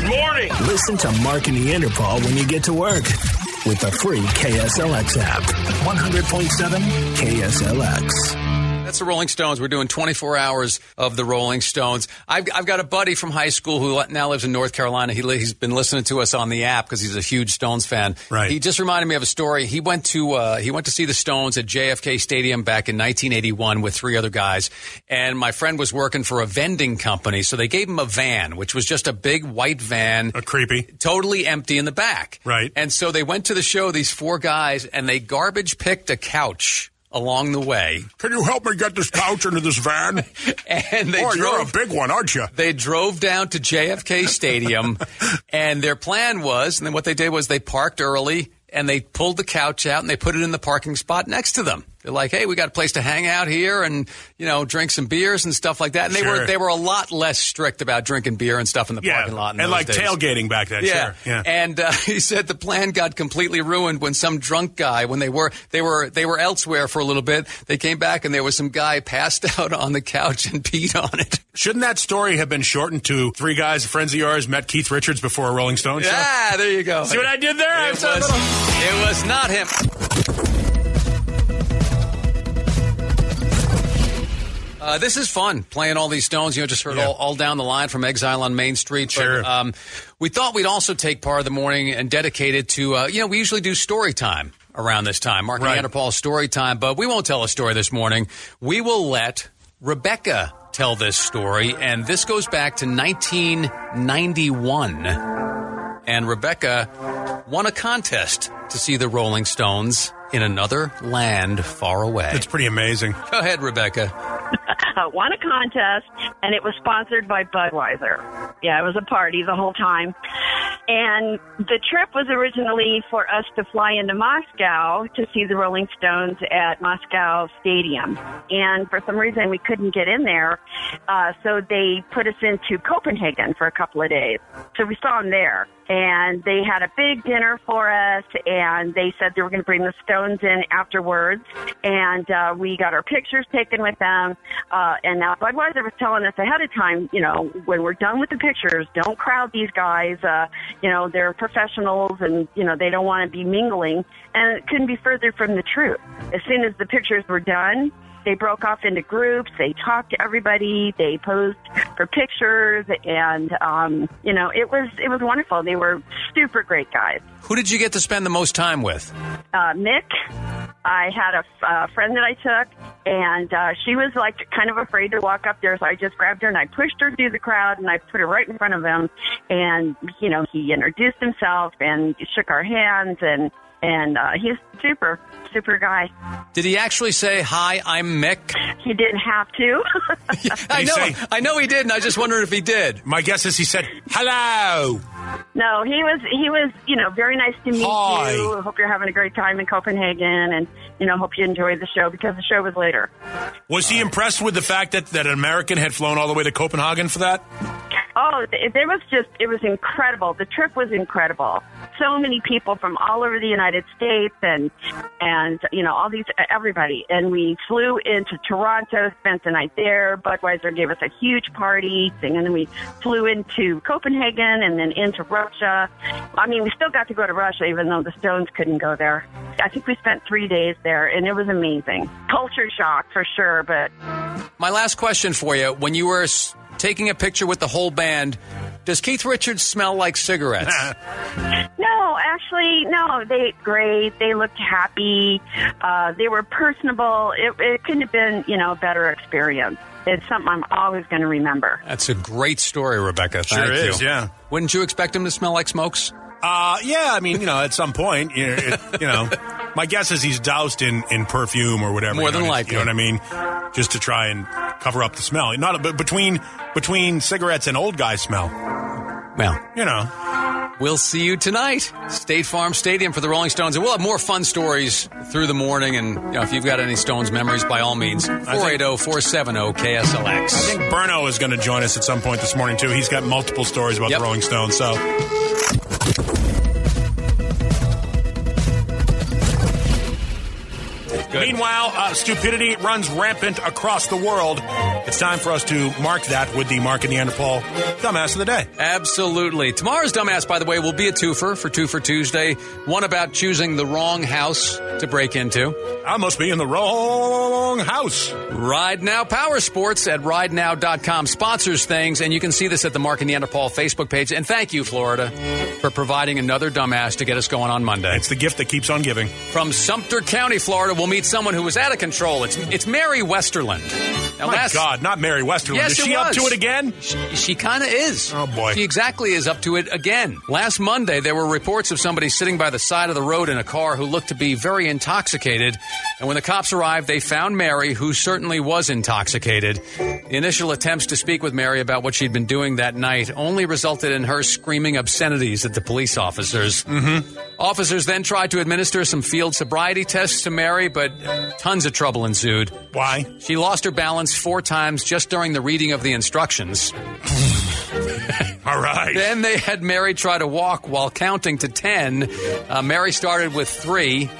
Good morning. Listen to Mark and Neanderpaul when you get to work with the free KSLX app. 100.7 KSLX. That's the Rolling Stones. We're doing 24 hours of the Rolling Stones. I've, I've got a buddy from high school who now lives in North Carolina. He, he's been listening to us on the app because he's a huge Stones fan. Right. He just reminded me of a story. He went to uh, he went to see the Stones at JFK Stadium back in 1981 with three other guys, and my friend was working for a vending company, so they gave him a van, which was just a big white van, A creepy. totally empty in the back. Right. And so they went to the show, these four guys, and they garbage picked a couch along the way. Can you help me get this couch into this van? And they Boy, you're a big one, aren't you? they drove down to JFK Stadium, and their plan was, and then what they did was they parked early and they pulled the couch out and they put it in the parking spot next to them. They're like, "Hey, we got a place to hang out here and you know drink some beers and stuff like that." And they Sure. were they were a lot less strict about drinking beer and stuff in the Yeah, parking lot. And like days. tailgating back then. Yeah. Sure. Yeah. And uh, he said the plan got completely ruined when some drunk guy, when they were they were they were elsewhere for a little bit, they came back and there was some guy passed out on the couch and peed on it. Shouldn't that story have been shortened to three guys, friends of yours, met Keith Richards before a Rolling Stone show? Yeah, there you go. See what I did there? It was, little- it was not him. Uh, this is fun playing all these stones. You know, just heard Yeah. all, all down the line from Exile on Main Street. But, Sure. um, we thought we'd also take part of the morning and dedicate it to, uh, you know, we usually do story time around this time, Mark Right. Neanderpaul story time, but we won't tell a story this morning. We will let Rebecca tell this story, and this goes back to 1991 and Rebecca won a contest to see the Rolling Stones in another land far away. It's pretty amazing. Go ahead, Rebecca. Uh, won a contest, and it was sponsored by Budweiser. Yeah, it was a party the whole time. And the trip was originally for us to fly into Moscow to see the Rolling Stones at Moscow Stadium. And for some reason, we couldn't get in there, uh, so they put us into Copenhagen for a couple of days. So we saw them there. And they had a big dinner for us, and they said they were going to bring the Stones in afterwards. And uh, we got our pictures taken with them. Uh, and now Budweiser was telling us ahead of time, you know, when we're done with the pictures, don't crowd these guys. Uh, you know, they're professionals, and you know they don't want to be mingling. And it couldn't be further from the truth. As soon as the pictures were done, they broke off into groups. They talked to everybody. They posed for pictures, and um, you know, it was it was wonderful. They were super great guys. Who did you get to spend the most time with? Uh, Mick, I had a uh, friend that I took, and uh, she was like kind of afraid to walk up there, so I just grabbed her and I pushed her through the crowd and I put her right in front of him, and you know, he introduced himself and shook our hands and. And uh, he's super, super guy. Did he actually say, Hi, I'm Mick? He didn't have to. I know, say- I know he didn't. I just wondered if he did. My guess is he said, hello. No, he was he was you know very nice to meet Hi. you. Hope you're having a great time in Copenhagen, and you know hope you enjoyed the show because the show was later. Was he impressed with the fact that, that an American had flown all the way to Copenhagen for that? Oh, there was just it was incredible. The trip was incredible. So many people from all over the United States, and and you know all these everybody. And we flew into Toronto, spent the night there. Budweiser gave us a huge party, thing. and then we flew into Copenhagen, and then into Russia. I mean, we still got to go to Russia, even though the Stones couldn't go there. I think we spent three days there, and it was amazing. Culture shock for sure, but My last question for you when you were taking a picture with the whole band, does Keith Richards smell like cigarettes? No, actually, no. They great. They looked happy. Uh, they were personable. It, it couldn't have been, you know, a better experience. It's something I'm always going to remember. That's a great story, Rebecca. Sure is, you. yeah. Wouldn't you expect him to smell like smokes? Uh, yeah, I mean, you know, at some point, you know, it, you know, my guess is he's doused in, in perfume or whatever. More you know, than likely. You know what I mean? Just to try and cover up the smell. Not but between between cigarettes and old guy smell. Well, You know, We'll see you tonight, State Farm Stadium for the Rolling Stones, and we'll have more fun stories through the morning. And you know, if you've got any Stones memories, by all means, oh, 480-470 KSLX. I think oh, oh, Burno is going to join us at some point this morning too. He's got multiple stories about Yep. the Rolling Stones. So Meanwhile, uh, stupidity runs rampant across the world. It's time for us to mark that with the Mark and Neanderpaul Dumbass of the Day. Absolutely. Tomorrow's dumbass, by the way, will be a twofer for Two for Tuesday. One about choosing the wrong house to break into. I must be in the wrong house. Ride Now Power Sports at ridenow.com sponsors things, and you can see this at the Mark and Neanderpaul Facebook page. And thank you, Florida, for providing another dumbass to get us going on Monday. It's the gift that keeps on giving. From Sumter County, Florida, we'll meet someone who was out of control. It's it's Mary Westerland. Now, My last- God, not Mary Westerland. Yes, Is she up to it again? She, she kind of is. Oh, boy. She exactly is up to it again. Last Monday, there were reports of somebody sitting by the side of the road in a car who looked to be very intoxicated. And when the cops arrived, they found Mary, who certainly was intoxicated. The initial attempts to speak with Mary about what she'd been doing that night only resulted in her screaming obscenities at the police officers. Mm-hmm. Officers then tried to administer some field sobriety tests to Mary, but tons of trouble ensued. Why? She lost her balance four times just during the reading of the instructions. All right. Then they had Mary try to walk while counting to 10. Uh, Mary started with three.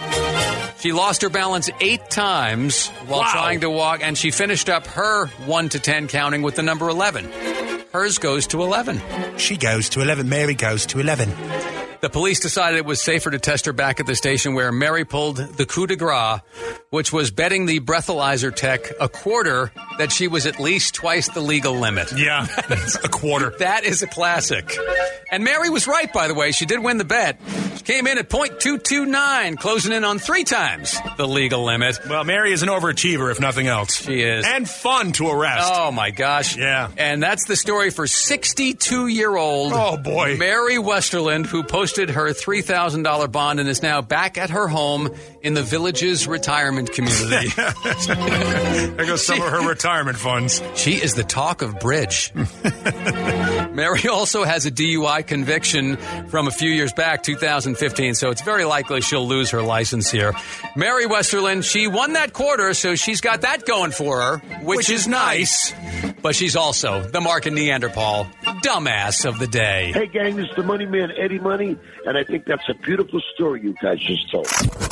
She lost her balance eight times while Wow. trying to walk, and she finished up her 1 to 10 counting with the number 11. Hers goes to 11. She goes to 11. Mary goes to 11. The police decided it was safer to test her back at the station where Mary pulled the coup de grace, which was betting the breathalyzer tech a quarter that she was at least twice the legal limit. Yeah. a quarter. That is a classic. And Mary was right, by the way. She did win the bet. She came in at .229, closing in on three times the legal limit. Well, Mary is an overachiever, if nothing else. She is. And fun to arrest. Oh my gosh. Yeah. And that's the story for 62 year old Oh, boy. Mary Westerland, who posted her $3,000 bond and is now back at her home in the village's retirement community. There goes some of her retirement funds. She is the talk of bridge. Mary also has a DUI conviction from a few years back, 2015, so it's very likely she'll lose her license here. Mary Westerland, she won that quarter, so she's got that going for her, which, Which is is nice. But she's also the Mark and Neanderpaul dumbass of the day. Hey, gang, this is the Money Man, Eddie Money, and I think that's a beautiful story you guys just told.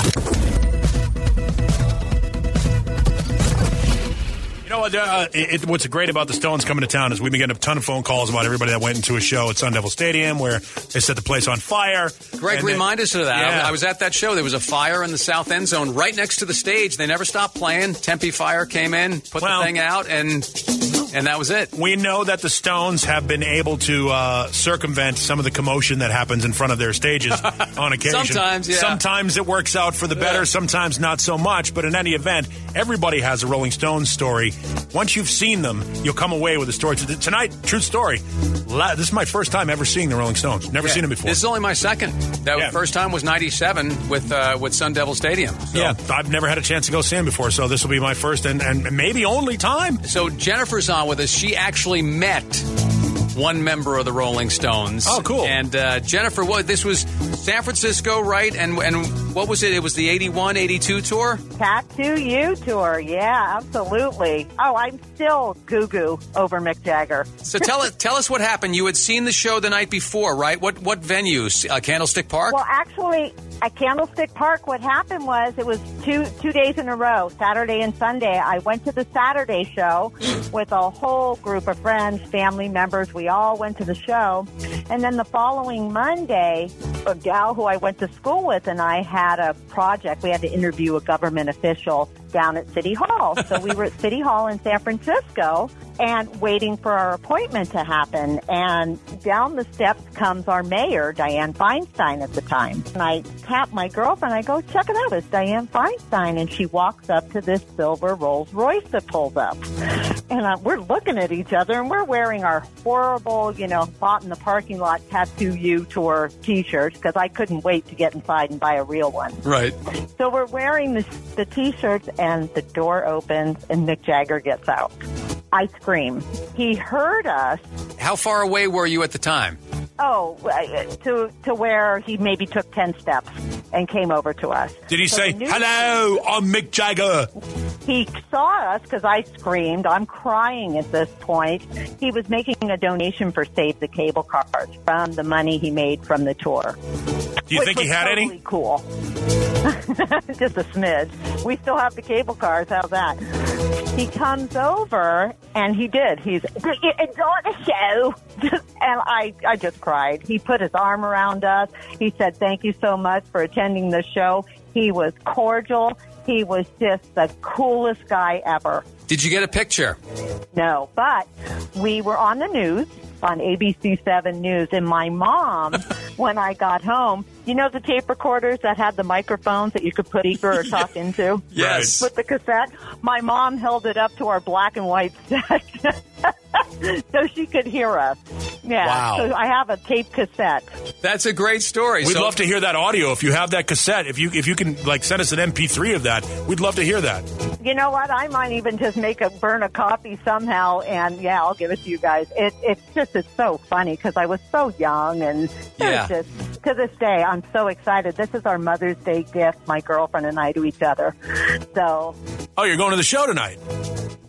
You know what? Uh, it, what's great about the Stones coming to town is we've been getting a ton of phone calls about everybody that went into a show at Sun Devil Stadium where they set the place on fire. Greg, remind us of that. Yeah. I, I was at that show. There was a fire in the south end zone right next to the stage. They never stopped playing. Tempe Fire came in, put Well- the thing out, and and that was it. We know that the Stones have been able to uh, circumvent some of the commotion that happens in front of their stages on occasion. Sometimes, yeah. Sometimes it works out for the better, Yeah. sometimes not so much. But in any event, everybody has a Rolling Stones story. Once you've seen them, you'll come away with a story. Tonight, true story. This is my first time ever seeing the Rolling Stones. Never seen them before. This is only my second. That Yeah. first time was '97 with uh, with Sun Devil Stadium. So, yeah, I've never had a chance to go see them before, so this will be my first and, and maybe only time. So Jennifer's on with us. She actually met one member of the Rolling Stones. Oh, cool. And uh, Jennifer, what this was San Francisco, right? And and what was it? It was the '81, '82 tour. Tattoo You tour, yeah, absolutely. Oh, I'm still goo goo over Mick Jagger. So tell it, tell us what happened. You had seen the show the night before, right? What what venues? Uh, Candlestick Park. Well, actually, at Candlestick Park, what happened was it was two two days in a row, Saturday and Sunday. I went to the Saturday show with a whole group of friends, family members. We all went to the show, and then the following Monday, a gal who I went to school with and I had a project. We had to interview a government official down at City Hall. So we were at City Hall in San Francisco and waiting for our appointment to happen. And down the steps comes our mayor, Dianne Feinstein at the time. And I tap my girlfriend. I go, check it out. It's Dianne Feinstein. And she walks up to this silver Rolls Royce that pulls up. And uh, we're looking at each other and we're wearing our horrible, you know, bought in the parking lot tattoo you tour t-shirts because I couldn't wait to get inside and buy a real one. right. So we're wearing the, the t-shirts and the door opens and Mick Jagger gets out. I scream. He heard us. How far away were you at the time? Oh, uh, to to where he maybe took ten steps and came over to us. Did he So say, the news- hello, I'm Mick Jagger? He saw us because I screamed. I'm crying at this point. He was making a donation for Save the Cable Cars from the money he made from the tour. Do you think he had totally any? Cool. just a smidge. We still have the cable cars. How's that? He comes over and he did. He's it's on the show, and I I just cried. He put his arm around us. He said, "Thank you so much for attending the show." He was cordial. He was just the coolest guy ever. Did you get a picture? No, but we were on the news on ABC 7 News, and my mom, when I got home, you know the tape recorders that had the microphones that you could put speaker or talk into? Yes. With the cassette, my mom held it up to our black and white set so she could hear us. Yeah. Wow. So I have a tape cassette. That's a great story. We'd So- love to hear that audio. If you have that cassette, if you if you can like send us an MP3 of that, we'd love to hear that. You know what? I might even just make a burn a copy somehow, and yeah, I'll give it to you guys. It, it's just it's so funny because I was so young, and Yeah. just to this day, I'm so excited. This is our Mother's Day gift, my girlfriend and I to each other. So Oh, you're going to the show tonight.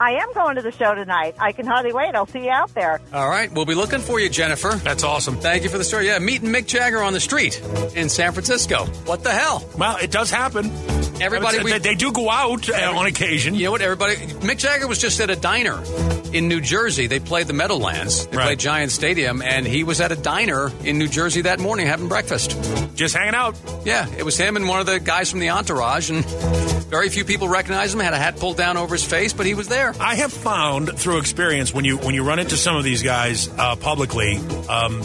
I am going to the show tonight. I can hardly wait. I'll see you out there. All right, we'll be looking for you, Jennifer. That's awesome. Thank you for the story. Yeah, meeting Mick Jagger on the street in San Francisco. What the hell? Well, it does happen. Everybody, we, they, they do go out uh, on occasion. you know what? Everybody, Mick Jagger was just at a diner in New Jersey. They played the Meadowlands. They Right. played Giant Stadium, and he was at a diner in New Jersey that morning having breakfast. Just hanging out. Yeah, it was him and one of the guys from the entourage, and very few people recognized him. Had a hat pulled down over his face, but he was there. I have found through experience when you when you run into some of these guys uh, publicly, um,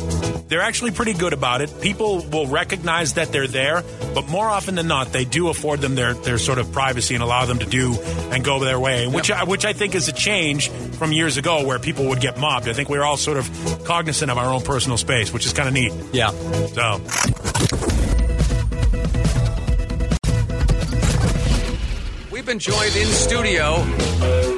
they're actually pretty good about it. People will recognize that they're there, but more often than not, they do afford them their, their sort of privacy and allow them to do and go their way, which I, which I think is a change from years ago where people would get mobbed. I think we're all sort of cognizant of our own personal space, which is kind of neat. Yeah. So. We've been joined in studio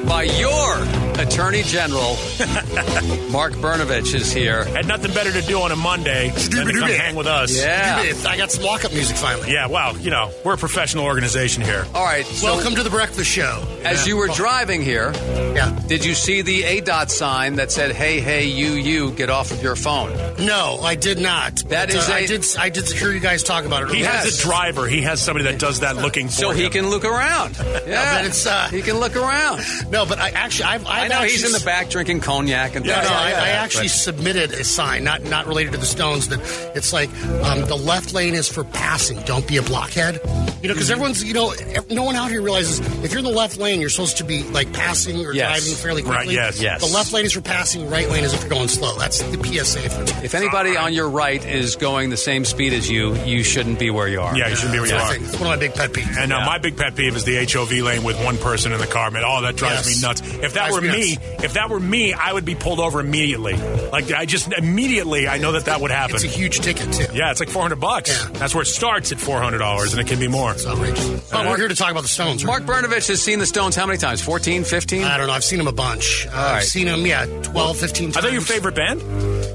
by your Attorney General, Mark Brnovich, is here. Had nothing better to do on a Monday than to come hang with us. Yeah. I got some walk-up music finally. Yeah, well, you know, we're a professional organization here. All right. So Welcome to the breakfast show. as you were driving here, Yeah. did you see the ADOT sign that said, "Hey, hey, you, you, get off of your phone"? No, I did not. That But, is uh, a- I did. I did hear you guys talk about it. He earlier. has a driver. He has somebody that does that looking for So he him. can look around. Yeah, but it's, uh, he can look around. No, but I actually, I've, I've I know he's in the back drinking cognac and No, no, like I, that, I actually but- submitted a sign, not not related to the Stones, that it's like um, the left lane is for passing. Don't be a blockhead. You know, because everyone's, you know, no one out here realizes if you're in the left lane, you're supposed to be like passing or Yes. driving fairly quickly. Right, quickly. yes. Yes. The left lane is for passing. Right lane is if you're going slow. That's the PSA. For If anybody on your right is going the same speed as you, you shouldn't be where you are. Yeah, you shouldn't be where you are. It's one of my big pet peeves. And uh, my big pet peeve is the HOV lane with one person in the car. Man, oh, that drives Yes. me nuts. If that were me me, nuts. if that were me, I would be pulled over immediately. Like I just immediately, I know that that would happen. It's a huge ticket too. yeah, it's like four hundred bucks. Yeah. That's where it starts at four hundred dollars, and it can be more. It's outrageous. But we're here to talk about the Stones. right? Mark Brnovich has seen the Stones how many times? 14, 15? I don't know. I've seen them a bunch. Uh, I've seen them, yeah, 12, 15 times. Are they your favorite band?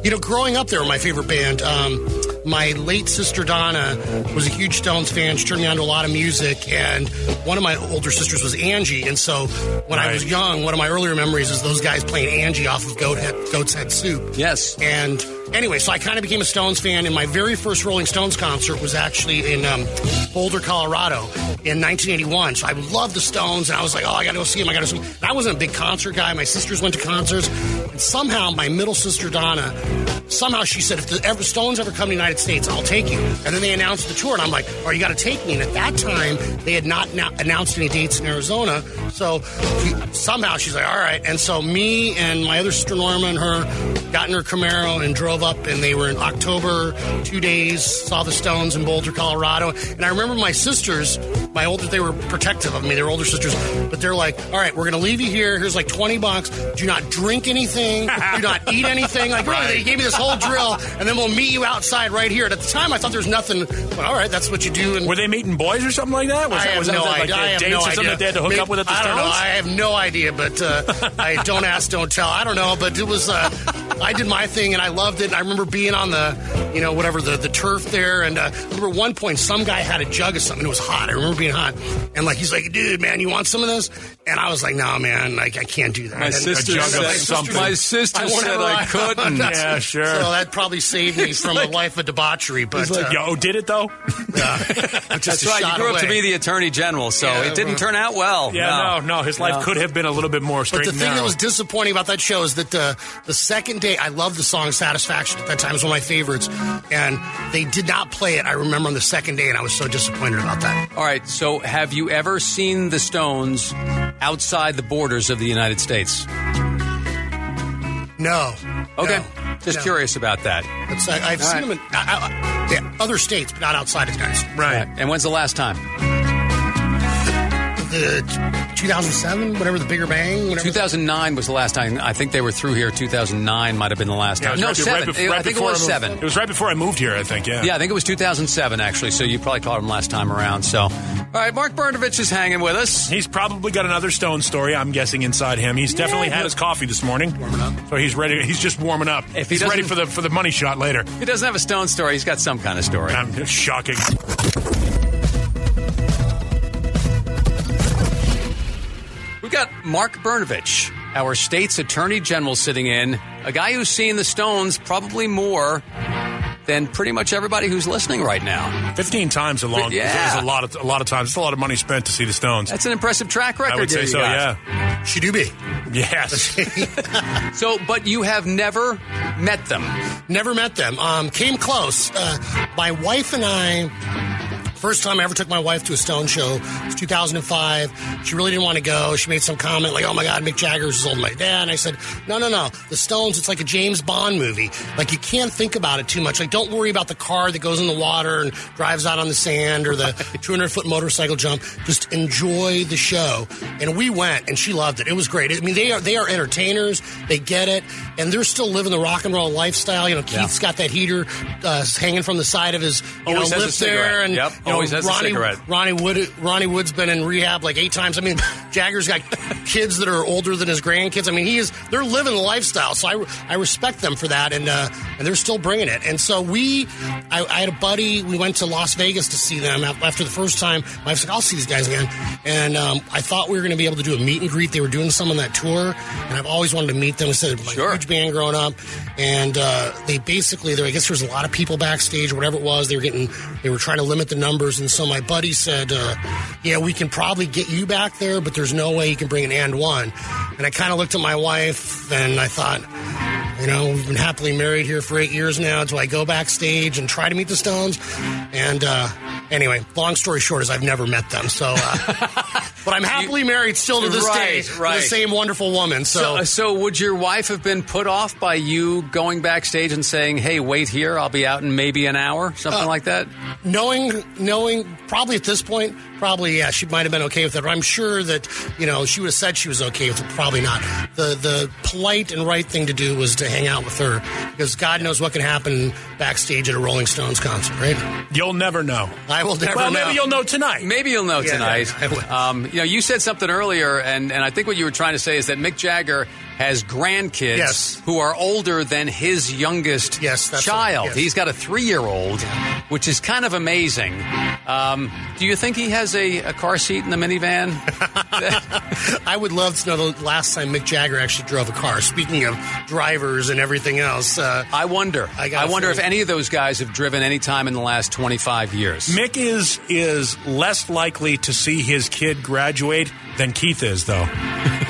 You know, growing up, they were my favorite band. Um, my late sister Donna was a huge Stones fan. She turned me on to a lot of music, and one of my older sisters was Angie. And so, when I was young, one of my earlier memories is those guys playing Angie off of Goat Head, Goat's Head Soup. Yes. And anyway, so I kind of became a Stones fan, and my very first Rolling Stones concert was actually in um, Boulder, Colorado in 1981. So I loved the Stones, and I was like, oh, I got to go see them. I got to see them. I wasn't a big concert guy. My sisters went to concerts, and somehow my middle sister, Donna, somehow she said, if the ever, Stones ever come to the United States, I'll take you. And then they announced the tour, and I'm like, oh, you got to take me. And at that time, they had not na- announced any dates in Arizona. So she, somehow she's like, all right. And so me and my other sister Norma and her got in her Camaro and drove up, and they were in October, two days, saw the Stones in Boulder, Colorado. And I remember my sisters, my older, they were protective of me. They were older sisters, but they're like, all right, we're going to leave you here. Here's like 20 bucks. Do not drink anything. Do not eat anything. Like, really, they gave me this whole drill, and then we'll meet you outside right here. And at the time, I thought there was nothing. Well, all right, that's what you do. And Were they meeting boys or something like that? Was I that, have was that no like idea. uh, I dates no or something idea. that they had to hook Maybe- up with at the I don't know. I have no idea, but uh, I don't ask, don't tell. I don't know, but it was. Uh, I did my thing and I loved it. And I remember being on the, you know, whatever the, the turf there. And uh, I remember one point some guy had a jug of something. It was hot. I remember being hot. And like he's like, dude, man, you want some of this? And I was like, nah, man, like I can't do that. My And- sister jug of said, something. my sister won't said I couldn't. Yeah, sure. So that probably saved me from a life of debauchery. But uh, Yo, did it though? just That's right. You shot grew up to be the attorney general, so Yeah, it didn't well- turn out well. Yeah, no, no. His life No. could have been a little bit more But the and thing that was disappointing about that show is that the the second day, I love the song "Satisfaction." At that time, it was one of my favorites, and they did not play it. I remember on the second day, and I was so disappointed about that. All right. So, have you ever seen the Stones outside the borders of the United States? No. Okay. No. Just No. curious about that. It's, I, I've All seen right. them in I, I, yeah, other states, but not outside of the United States. right. And when's the last time? The 2007, whatever the Bigger Bang, whatever. 2009 was the last time. I think they were through here. 2009 might have been the last time. it was no, right, seven. bef- right I think it was moved- seven. It was right before I moved here, I think. Yeah. Yeah, I think it was 2007 actually. So you probably caught him last time around. So, all right, Mark Brnovich is hanging with us. He's probably got another Stone story. I'm guessing inside him. He's definitely had his coffee this morning, warming up. So he's ready. He's just warming up. If he he's ready for the for the money shot later. He doesn't have a Stone story. He's got some kind of story. Um, shocking. Got Mark Brnovich, our state's attorney general, sitting in. A guy who's seen the Stones probably more than pretty much everybody who's listening right now. Fifteen times a long. Yeah. is a lot of a lot of times. It's a lot of money spent to see the Stones. That's an impressive track record. I would say so. guys. Yeah. She do be. Yes. So, but you have never met them. Never met them. Um, came close. Uh, my wife and I. First time I ever took my wife to a Stone show it was 2005. She really didn't want to go. She made some comment like, "Oh my God, Mick Jagger's as old as my dad." And I said, "No, no, no. The Stones. It's like a James Bond movie. Like you can't think about it too much. Like don't worry about the car that goes in the water and drives out on the sand or the 200 foot motorcycle jump. Just enjoy the show." And we went, and she loved it. It was great. I mean, they are they are entertainers. They get it, and they're still living the rock and roll lifestyle. You know, Keith's got that heater uh, hanging from the side of his you Always know lip there, and Yep, you know, always has a Ronnie, cigarette. Ronnie Wood, Ronnie Wood's been in rehab like eight times. I mean, Jagger's got kids that are older than his grandkids. I mean, he is. They're living the lifestyle, so I, I respect them for that, and uh, and they're still bringing it. And so we, I, I had a buddy. We went to Las Vegas to see them after the first time. My wife's like, "I'll see these guys again," and um, I thought we were going to be able to do a meet and greet. They were doing some on that tour, and I've always wanted to meet them. I said, "My Sure. huge band growing up," and uh, they basically, there. I guess there was a lot of people backstage, whatever it was. They were getting, they were trying to limit the numbers, and so my buddy said, uh, "Yeah, we can probably get you back there, but there's no way you can bring an and one." And I kind of looked at my wife, and I thought, you know, we've been happily married here for eight years now. Do I go backstage and try to meet the Stones? And uh, anyway, long story short is I've never met them. So, uh, but I'm happily married still to this Right, day right. the same wonderful woman. So, So, so would your wife have been put off by you going backstage and saying, "Hey, wait here. I'll be out in maybe an hour," something like that? knowing knowing probably at this point probably yeah she might have been okay with it but i'm sure that you know she would have said she was okay with it probably not the the polite and right thing to do was to hang out with her because god knows what can happen backstage at a rolling stones concert right You'll never know. i will never Well, know maybe you'll know tonight. Maybe you'll know Yeah, tonight. I will. Um, you know, you said something earlier, and, and I think what you were trying to say is that Mick Jagger has grandkids Yes. who are older than his youngest Yes, child. right, yes. He's got a three-year-old, which is kind of amazing. Um, do you think he has a, a car seat in the minivan? i would love to know the last time mick jagger actually drove a car speaking of drivers and everything else uh, I wonder. I I, got a wonder if any of those guys have driven any time in the last 25 years. Mick is is less likely to see his kid graduate than Keith is, though.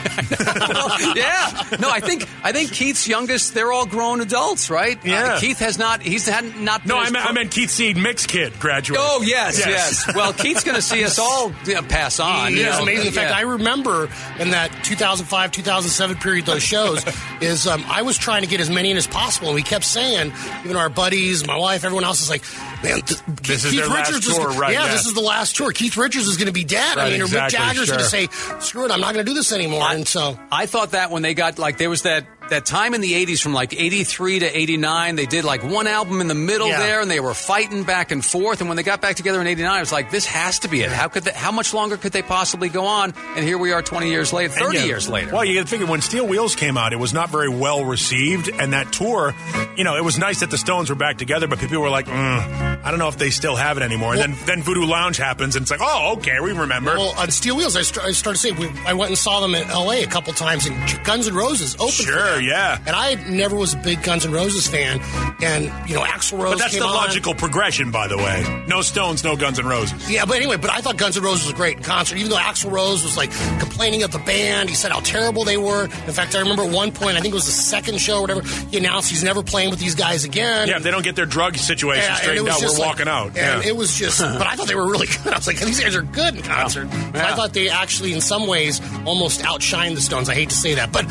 yeah. No, I think I think Keith's youngest. They're all grown adults, right? Yeah. Uh, Keith has not. He's had not. No, I as meant, pro- I meant Keith seeing Mick's kid graduate. Oh yes, yes. Yes. Well, Keith's going to see us all you know, pass on. It you is know. amazing. In fact, Yeah. I remember in that 2005, 2007 period, those shows, is um, I was trying to get as many in as possible. And we kept saying, even our buddies, my wife, everyone else is like, man, th- This is Keith their last Richards tour, is, right, Yeah, yeah. this is the last tour. Keith Richards is going to be dead. I Right, mean, or exactly, Mick Jagger's going to say, screw it, I'm not going to do this anymore. And so, I thought that when they got like there was that that time in the 80s from like 83 to 89, they did like one album in the middle Yeah. there and they were fighting back and forth. And when they got back together in 89, it was like, this has to be it. How could they, how much longer could they possibly go on? And here we are 20 years later, 30 yeah, years later. Well, you got to figure when Steel Wheels came out, it was not very well received, and that tour, you know, it was nice that the Stones were back together, but people were like, mm, I don't know if they still have it anymore. And then then Voodoo Lounge happens, and it's like, oh, okay, we remember. Well, on Steel Wheels, I, st- I started saying we, I went and saw them in L.A. a couple times, and Guns N' Roses opened. Sure, them. Yeah. And I never was a big Guns N' Roses fan, and you know, Axl Rose. but that's the on. logical progression, by the way. No Stones, no Guns N' Roses. Yeah, but anyway, but I thought Guns N' Roses was a great concert. Even though Axl Rose was like complaining of the band, he said how terrible they were. In fact, I remember at one point, I think it was the second show or whatever, he announced he's never playing with these guys again. Yeah, if they don't get their drug situation Yeah, and straightened out, we're like- walking out. And Yeah. it was just, but I thought they were really good. I was like, these guys are good in concert. So I thought they actually, in some ways, almost outshined the Stones. I hate to say that, but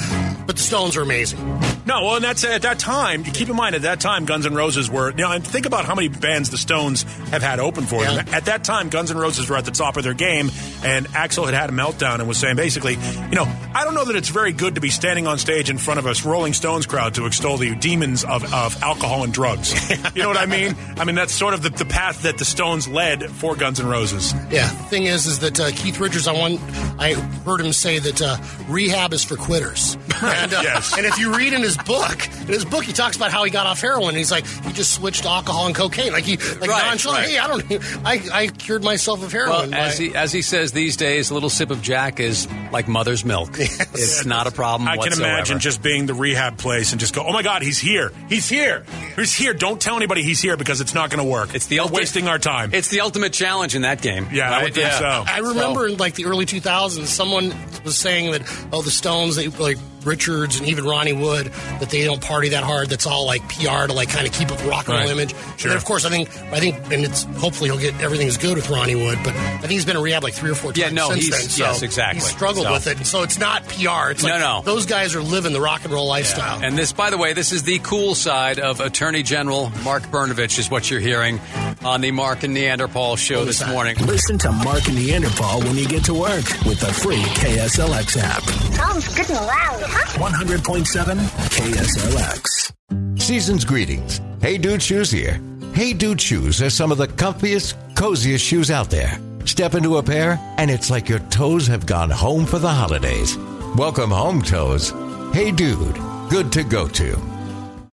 but the Stones are amazing amazing. No, well, and that's at that time. Keep in mind, at that time, Guns N' Roses were. You know, and think about how many bands the Stones have had open for them. At that time, Guns N' Roses were at the top of their game, and Axl had had a meltdown and was saying basically, you know, I don't know that it's very good to be standing on stage in front of a Rolling Stones crowd to extol the demons of, of alcohol and drugs. you know what I mean? I mean that's sort of the, the path that the Stones led for Guns N' Roses. Yeah. The thing is, is that uh, Keith Richards, I one, I heard him say that uh, rehab is for quitters. And, uh, Yes. and if you read in his book, in his book, he talks about how he got off heroin. And he's like, he just switched alcohol and cocaine. Like he, like Right, nonchalant. right. Hey, I don't, I, I cured myself of heroin. Well, as he as he says these days, a little sip of Jack is like mother's milk. It's not a problem. I can imagine just being the rehab place and just go, oh my God, he's here. He's here. He's here. Don't tell anybody he's here because it's not going to work. It's the We're ultimate- wasting our time. It's the ultimate challenge in that game. yeah, I would think Yeah. so. I remember in like the early 2000s, someone was saying that oh, the Stones, they like Richards and even Ronnie Wood, that they don't party that hard. That's all like PR to like kind of keep up the rock and roll Right. image. Sure. And then, of course, I think I think, and it's hopefully he'll get everything is good with Ronnie Wood. But I think he's been in rehab like three or four times Yeah, no, since he's- then. So yes, exactly. He struggled So- with it, so it's not PR. It's No, like no. those guys are living the rock and roll lifestyle. And this, by the way, this is the cool side of Attorney General Mark Brnovich, is what you're hearing on the Mark and Neanderpaul show What this is that? morning. Listen to Mark and Neanderpaul when you get to work with the free KSLX app. Sounds good and loud, huh? 100.7 KSLX. Season's greetings. Hey Dude Shoes here. Hey Dude Shoes are some of the comfiest, coziest shoes out there. Step into a pair, and it's like your toes have gone home for the holidays. Welcome home, toes. Hey Dude, good to go to.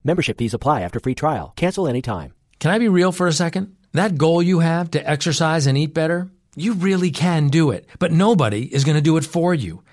Membership fees apply after free trial. Cancel anytime. Can I be real for a second? That goal you have to exercise and eat better, you really can do it, but nobody is going to do it for you.